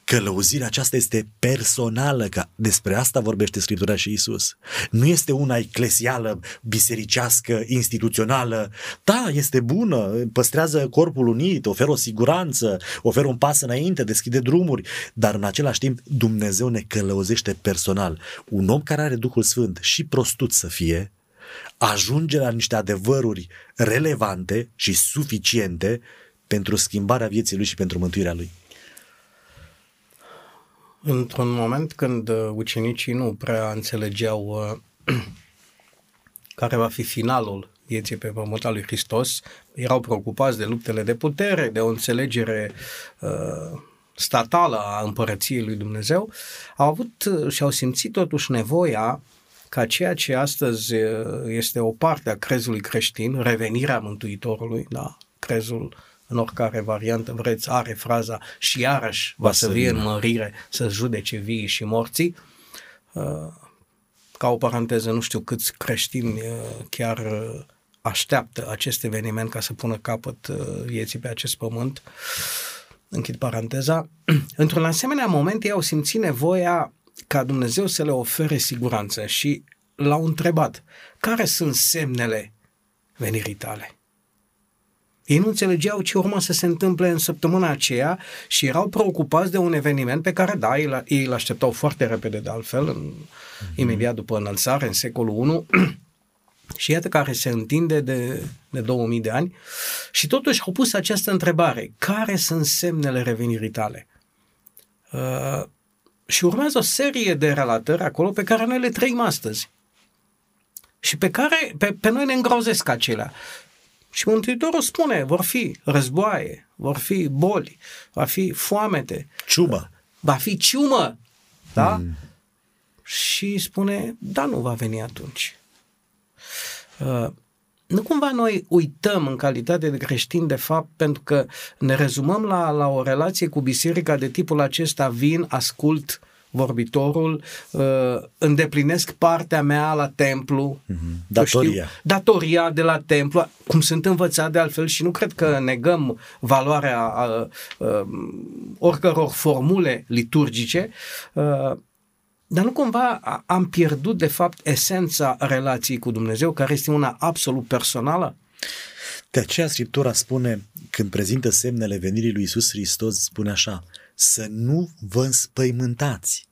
Călăuzirea aceasta este personală, că despre asta vorbește Scriptura și Isus. Nu este una eclesială, bisericească, instituțională. Da, este bună, păstrează corpul unit, oferă o siguranță, oferă un pas înainte, deschide drumuri, dar în același timp Dumnezeu ne călăuzește personal. Un om care are Duhul Sfânt și prostut să fie, ajunge la niște adevăruri relevante și suficiente pentru schimbarea vieții lui și pentru mântuirea lui. Într-un moment când uh, ucenicii nu prea înțelegeau uh, care va fi finalul vieții pe pământ al lui Hristos, erau preocupați de luptele de putere, de o înțelegere uh, statală a împărăției lui Dumnezeu, au avut uh, și au simțit totuși nevoia ca ceea ce astăzi este o parte a crezului creștin, revenirea Mântuitorului, da, crezul uh, în oricare variantă vreți, are fraza și iarăși va, să vie în mărire să judece vii și morții. Uh, ca o paranteză, nu știu câți creștini uh, chiar uh, așteaptă acest eveniment ca să pună capăt vieții pe acest pământ. Închid paranteza. Într-un asemenea moment ei au simțit nevoia ca Dumnezeu să le ofere siguranță și l-au întrebat, care sunt semnele venirii tale? Ei nu înțelegeau ce urma să se întâmple în săptămâna aceea și erau preocupați de un eveniment pe care, da, ei, ei îl așteptau foarte repede de altfel, în, mm-hmm. imediat după înălțare, în secolul I, și iată care se întinde de, de 2000 de ani și totuși au pus această întrebare, care sunt semnele revenirii tale? Uh, și urmează o serie de relatări acolo pe care noi le trăim astăzi și pe care pe, pe noi ne îngrozesc acelea. Și Mântuitorul spune, vor fi războaie, vor fi boli, va fi foamete. Ciumă. Va fi ciumă. Da? Mm. Și spune, da, nu va veni atunci. Uh, nu cumva noi uităm în calitate de creștini, de fapt, pentru că ne rezumăm la, la o relație cu biserica de tipul acesta, vin, ascult, vorbitorul, uh, îndeplinesc partea mea la templu. Mm-hmm. Datoria. Știu, datoria de la templu, cum sunt învățat de altfel și nu cred că negăm valoarea a, a, a, oricăror formule liturgice, a, uh, dar nu cumva am pierdut de fapt esența relației cu Dumnezeu, care este una absolut personală? De aceea Scriptura spune, când prezintă semnele venirii lui Isus Hristos, spune așa, să nu vă înspăimântați,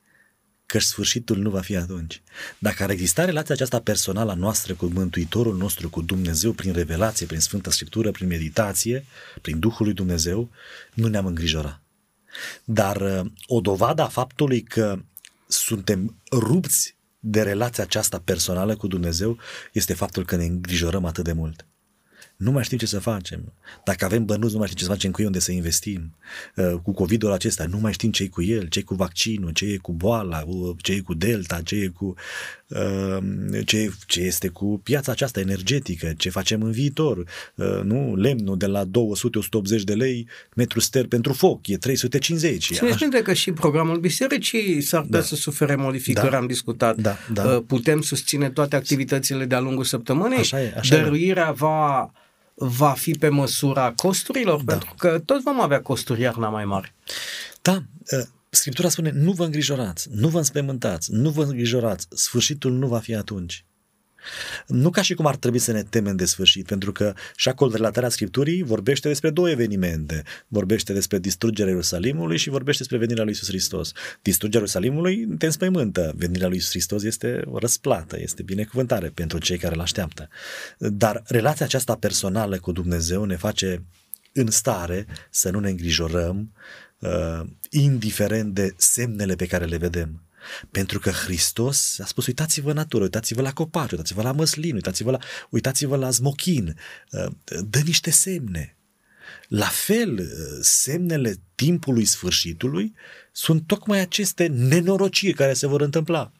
că sfârșitul nu va fi atunci. Dacă ar exista relația aceasta personală a noastră cu Mântuitorul nostru, cu Dumnezeu, prin revelație, prin Sfânta Scriptură, prin meditație, prin Duhul lui Dumnezeu, nu ne-am îngrijora. Dar uh, o dovadă a faptului că suntem rupți de relația aceasta personală cu Dumnezeu este faptul că ne îngrijorăm atât de mult nu mai știm ce să facem. Dacă avem bănuți, nu mai știm ce să facem cu ei, unde să investim. Uh, cu COVID-ul acesta, nu mai știm ce e cu el, ce e cu vaccinul, ce e cu boala, ce e cu delta, ce e cu uh, ce, ce este cu piața aceasta energetică, ce facem în viitor. Uh, nu, lemnul de la 200-180 de lei metru ster pentru foc, e 350. Țineți minte că și programul bisericii s-ar putea da. să sufere modificări, da. am discutat. Da, da. Putem susține toate activitățile de-a lungul săptămânii. Așa e, așa Dăruirea e. va va fi pe măsura costurilor? Da. Pentru că toți vom avea costuri iarna mai mari. Da, ă, Scriptura spune, nu vă îngrijorați, nu vă înspemântați, nu vă îngrijorați, sfârșitul nu va fi atunci. Nu ca și cum ar trebui să ne temem de sfârșit, pentru că și acolo relatarea Scripturii vorbește despre două evenimente. Vorbește despre distrugerea Ierusalimului și vorbește despre venirea lui Iisus Hristos. Distrugerea Ierusalimului te înspăimântă. Venirea lui Iisus Hristos este o răsplată, este binecuvântare pentru cei care îl așteaptă. Dar relația aceasta personală cu Dumnezeu ne face în stare să nu ne îngrijorăm, uh, indiferent de semnele pe care le vedem. Pentru că Hristos a spus, uitați-vă în natură, uitați-vă la copaci, uitați-vă la măslin, uitați-vă la, uitați-vă la smochin, uh, dă niște semne. La fel, uh, semnele timpului sfârșitului sunt tocmai aceste nenorociri care se vor întâmpla.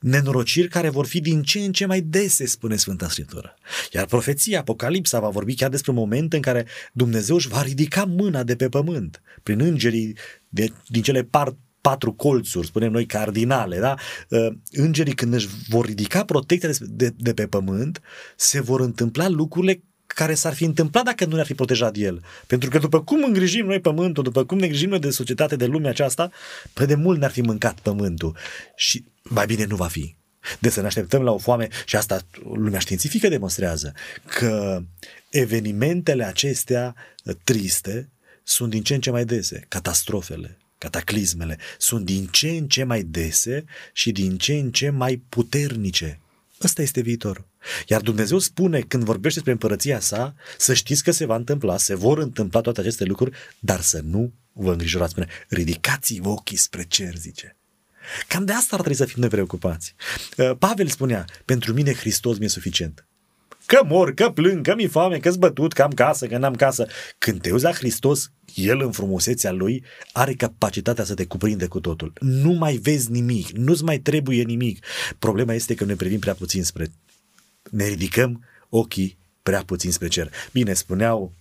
Nenorociri care vor fi din ce în ce mai dese, spune Sfânta Scriptură. Iar profeția, Apocalipsa, va vorbi chiar despre un moment în care Dumnezeu își va ridica mâna de pe pământ, prin îngerii de, din cele par, patru colțuri, spunem noi cardinale, da? Uh, îngerii când își vor ridica protecția de, de, de pe pământ, se vor întâmpla lucrurile care s-ar fi întâmplat dacă nu ne-ar fi protejat el. Pentru că după cum îngrijim noi pământul, după cum ne îngrijim noi de societate, de lumea aceasta, pe de mult ne-ar fi mâncat pământul. Și mai bine nu va fi. De să ne așteptăm la o foame, și asta lumea științifică demonstrează, că evenimentele acestea triste sunt din ce în ce mai dese, catastrofele, cataclismele sunt din ce în ce mai dese și din ce în ce mai puternice. Ăsta este viitorul. Iar Dumnezeu spune, când vorbește despre împărăția sa, să știți că se va întâmpla, se vor întâmpla toate aceste lucruri, dar să nu vă îngrijorați. Spune, ridicați-vă ochii spre cer, zice. Cam de asta ar trebui să fim nepreocupați. Uh, Pavel spunea, pentru mine Hristos mi-e suficient. Că mor, că plâng, că mi-e foame, că-s bătut, că am casă, că n-am casă. Când te uzi la Hristos, El în frumusețea Lui are capacitatea să te cuprinde cu totul. Nu mai vezi nimic, nu-ți mai trebuie nimic. Problema este că ne privim prea puțin spre... Ne ridicăm ochii prea puțin spre cer. Bine, spuneau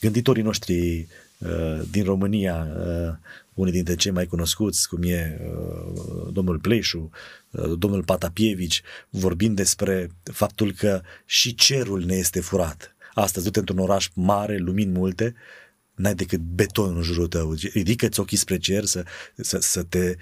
gânditorii noștri uh, din România, uh, unii dintre cei mai cunoscuți, cum e uh, domnul Pleșu, uh, domnul Patapievici, vorbind despre faptul că și cerul ne este furat. Astăzi, du-te într-un oraș mare, lumini multe, n-ai decât beton în jurul tău. Ridică-ți ochii spre cer să, să, să, te,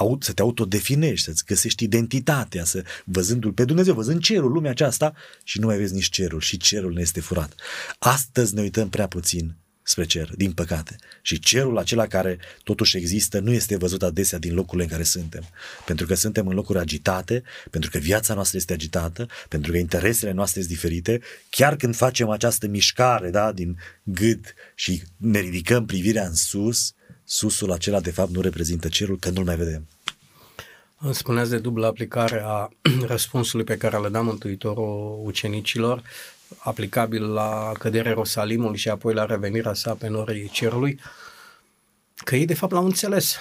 uh, să te autodefinești, să-ți găsești identitatea, să, văzându-l pe Dumnezeu, văzând cerul, lumea aceasta și nu mai vezi nici cerul și cerul ne este furat. Astăzi ne uităm prea puțin spre cer, din păcate. Și cerul acela care totuși există nu este văzut adesea din locurile în care suntem. Pentru că suntem în locuri agitate, pentru că viața noastră este agitată, pentru că interesele noastre sunt diferite. Chiar când facem această mișcare da, din gât și ne ridicăm privirea în sus, susul acela de fapt nu reprezintă cerul, că nu-l mai vedem. Spuneați de dublă aplicare a răspunsului pe care le dă Mântuitorul ucenicilor aplicabil la căderea Ierusalimului și apoi la revenirea sa pe norii cerului, că ei de fapt l-au înțeles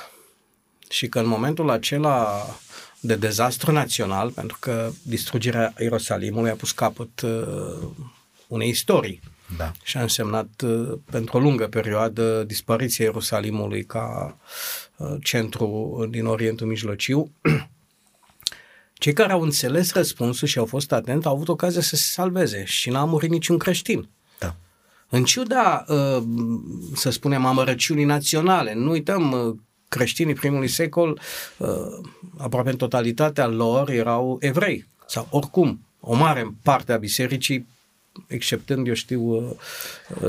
și că în momentul acela de dezastru național, pentru că distrugerea Ierusalimului a pus capăt uh, unei istorii da. și a însemnat uh, pentru o lungă perioadă dispariția Ierusalimului ca uh, centru din Orientul Mijlociu. Cei care au înțeles răspunsul și au fost atenți au avut ocazia să se salveze și n-a murit niciun creștin. Da. În ciuda, uh, să spunem, amărăciunii naționale, nu uităm, uh, creștinii primului secol, uh, aproape în totalitatea lor, erau evrei. Sau oricum, o mare parte a bisericii exceptând, eu știu, uh,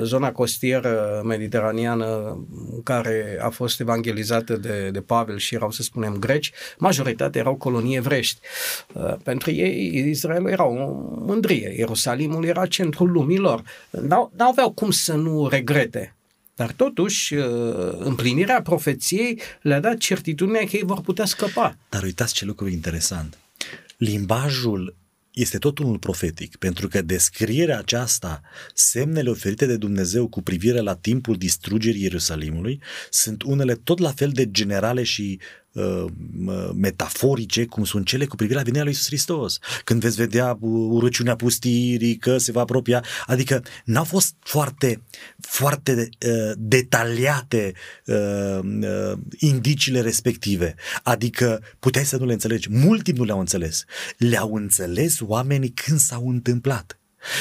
zona costieră mediteraneană care a fost evangelizată de, de Pavel și erau, să spunem, greci, majoritatea erau colonii evrești. Uh, pentru ei, Israelul era o mândrie, Ierusalimul era centrul lumilor. Nu aveau cum să nu regrete dar totuși, uh, împlinirea profeției le-a dat certitudinea că ei vor putea scăpa. Dar uitați ce lucru interesant. Limbajul este tot unul profetic, pentru că descrierea aceasta, semnele oferite de Dumnezeu cu privire la timpul distrugerii Ierusalimului, sunt unele tot la fel de generale și Uh, metaforice, cum sunt cele cu privire la venirea lui Iisus Hristos. Când veți vedea urăciunea pustirii, că se va apropia, adică n-au fost foarte, foarte uh, detaliate uh, uh, indiciile respective. Adică puteai să nu le înțelegi. Mult timp nu le-au înțeles. Le-au înțeles oamenii când s-au întâmplat.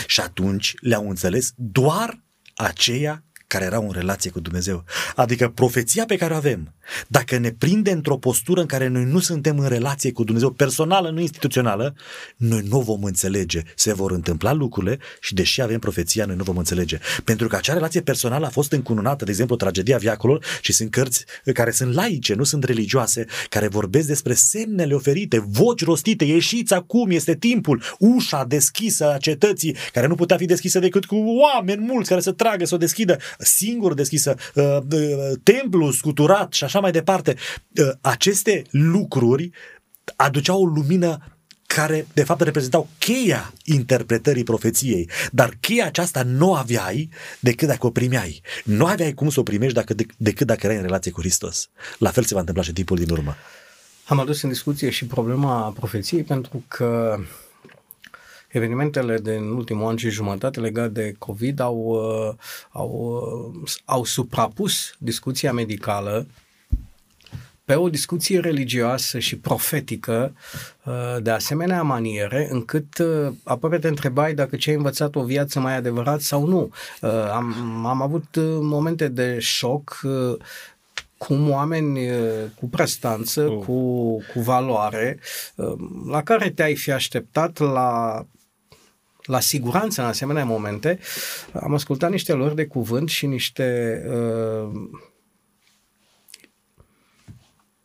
Și atunci le-au înțeles doar aceia care erau în relație cu Dumnezeu. Adică profeția pe care o avem, dacă ne prinde într-o postură în care noi nu suntem în relație cu Dumnezeu, personală, nu instituțională, noi nu vom înțelege. Se vor întâmpla lucrurile și deși avem profeția, noi nu vom înțelege. Pentru că acea relație personală a fost încununată, de exemplu, tragedia viacolor și sunt cărți care sunt laice, nu sunt religioase, care vorbesc despre semnele oferite, voci rostite, ieșiți acum, este timpul, ușa deschisă a cetății, care nu putea fi deschisă decât cu oameni mulți care să tragă, să o deschidă singur deschisă, uh, uh, templu scuturat și așa mai departe. Uh, aceste lucruri aduceau o lumină care de fapt reprezentau cheia interpretării profeției, dar cheia aceasta nu aveai decât dacă o primeai. Nu aveai cum să o primești dacă, decât dacă erai în relație cu Hristos. La fel se va întâmpla și în timpul din urmă. Am adus în discuție și problema profeției pentru că evenimentele din ultimul an și jumătate legat de COVID au, uh, au, uh, au suprapus discuția medicală pe o discuție religioasă și profetică uh, de asemenea maniere, încât aproape te întrebai dacă ce ai învățat o viață mai adevărat sau nu. Am, am avut momente de șoc cum oameni cu prestanță, oh. cu, cu valoare, la care te-ai fi așteptat la la siguranță în asemenea momente, am ascultat niște lor de cuvânt și niște uh,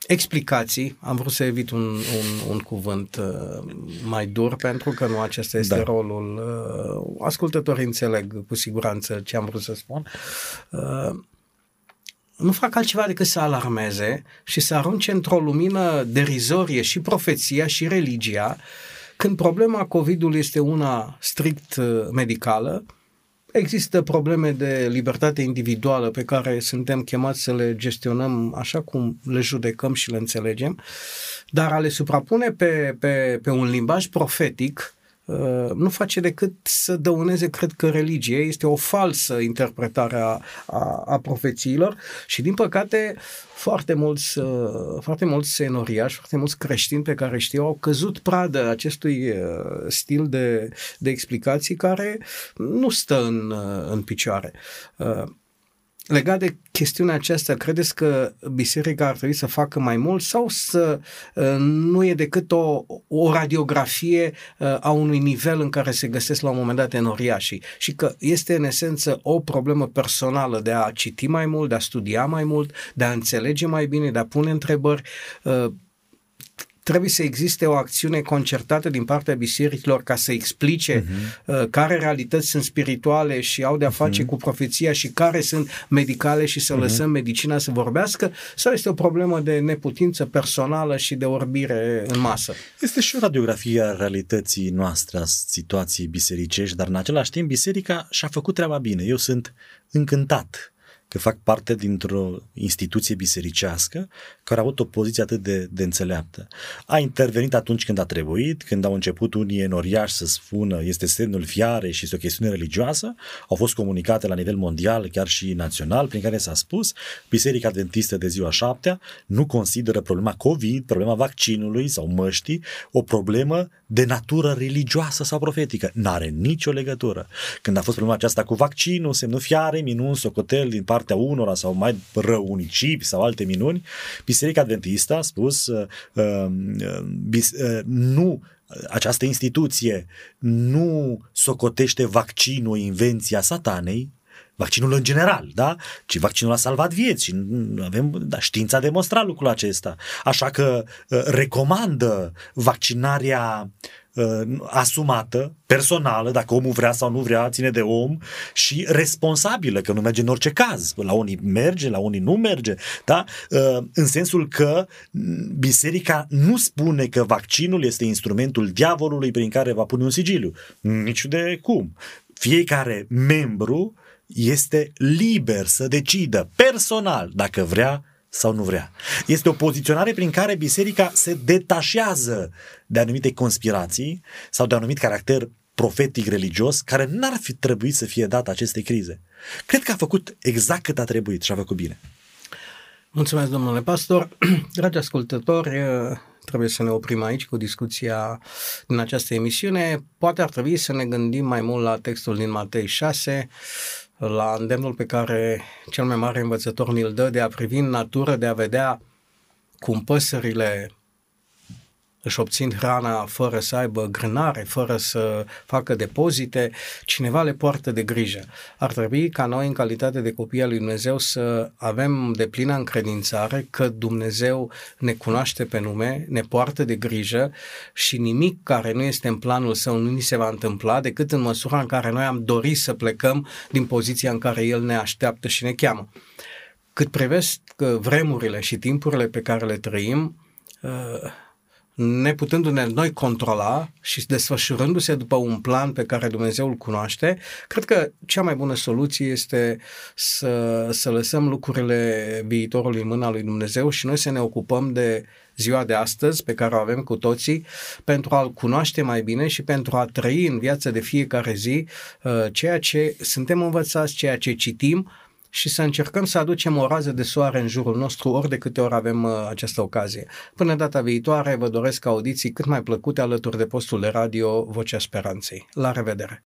explicații. Am vrut să evit un, un, un cuvânt uh, mai dur pentru că nu acesta este da. rolul. Uh, ascultătorii înțeleg cu siguranță ce am vrut să spun. Uh, nu fac altceva decât să alarmeze și să arunce într-o lumină derizorie și profeția și religia uh, când problema COVID-ului este una strict uh, medicală, există probleme de libertate individuală pe care suntem chemați să le gestionăm așa cum le judecăm și le înțelegem, dar a le suprapune pe, pe, pe un limbaj profetic Uh, nu face decât să dăuneze, cred că, religie. Este o falsă interpretare a, a, a profețiilor și, din păcate, foarte mulți, uh, foarte mulți senoriași, foarte mulți creștini pe care știu au căzut pradă acestui uh, stil de, de explicații care nu stă în, în picioare. Legat de chestiunea aceasta, credeți că biserica ar trebui să facă mai mult sau să uh, nu e decât o, o radiografie uh, a unui nivel în care se găsesc la un moment dat enoriașii? Și că este în esență o problemă personală de a citi mai mult, de a studia mai mult, de a înțelege mai bine, de a pune întrebări uh, trebuie să existe o acțiune concertată din partea bisericilor ca să explice uh-huh. uh, care realități sunt spirituale și au de-a face uh-huh. cu profeția și care sunt medicale și să uh-huh. lăsăm medicina să vorbească sau este o problemă de neputință personală și de orbire în masă? Este și o radiografie a realității noastre, a situației bisericești, dar în același timp biserica și-a făcut treaba bine. Eu sunt încântat că fac parte dintr-o instituție bisericească care a avut o poziție atât de, de înțeleaptă. A intervenit atunci când a trebuit, când au început unii enoriași să spună este semnul fiare și este o chestiune religioasă, au fost comunicate la nivel mondial, chiar și național, prin care s-a spus Biserica Adventistă de ziua șaptea nu consideră problema COVID, problema vaccinului sau măștii, o problemă de natură religioasă sau profetică. N-are nicio legătură. Când a fost problema aceasta cu vaccinul, semnul fiare, minun, socotel din partea unora sau mai rău unicipi sau alte minuni, Biserica Adventistă a spus uh, uh, bis, uh, nu această instituție nu socotește vaccinul invenția satanei, vaccinul în general, da? Ci vaccinul a salvat vieți și avem, da, știința a demonstrat lucrul acesta. Așa că uh, recomandă vaccinarea uh, asumată, personală, dacă omul vrea sau nu vrea, ține de om și responsabilă, că nu merge în orice caz. La unii merge, la unii nu merge, da? Uh, în sensul că biserica nu spune că vaccinul este instrumentul diavolului prin care va pune un sigiliu. Nici de cum. Fiecare membru este liber să decidă personal dacă vrea sau nu vrea. Este o poziționare prin care biserica se detașează de anumite conspirații sau de anumit caracter profetic religios care n-ar fi trebuit să fie dat acestei crize. Cred că a făcut exact cât a trebuit și a făcut bine. Mulțumesc, domnule pastor. Dragi ascultători, trebuie să ne oprim aici cu discuția din această emisiune. Poate ar trebui să ne gândim mai mult la textul din Matei 6, la îndemnul pe care cel mai mare învățător ni-l dă de a privi în natură, de a vedea cum păsările își obțin hrana fără să aibă grânare, fără să facă depozite, cineva le poartă de grijă. Ar trebui ca noi, în calitate de copii al lui Dumnezeu, să avem de plină încredințare că Dumnezeu ne cunoaște pe nume, ne poartă de grijă și nimic care nu este în planul său nu ni se va întâmpla decât în măsura în care noi am dorit să plecăm din poziția în care El ne așteaptă și ne cheamă. Cât privesc vremurile și timpurile pe care le trăim, uh, neputându-ne noi controla și desfășurându-se după un plan pe care Dumnezeu îl cunoaște, cred că cea mai bună soluție este să, să lăsăm lucrurile viitorului în mâna lui Dumnezeu și noi să ne ocupăm de ziua de astăzi pe care o avem cu toții pentru a-L cunoaște mai bine și pentru a trăi în viața de fiecare zi uh, ceea ce suntem învățați, ceea ce citim, și să încercăm să aducem o rază de soare în jurul nostru ori de câte ori avem uh, această ocazie. Până data viitoare vă doresc audiții cât mai plăcute alături de postul de radio Vocea Speranței. La revedere!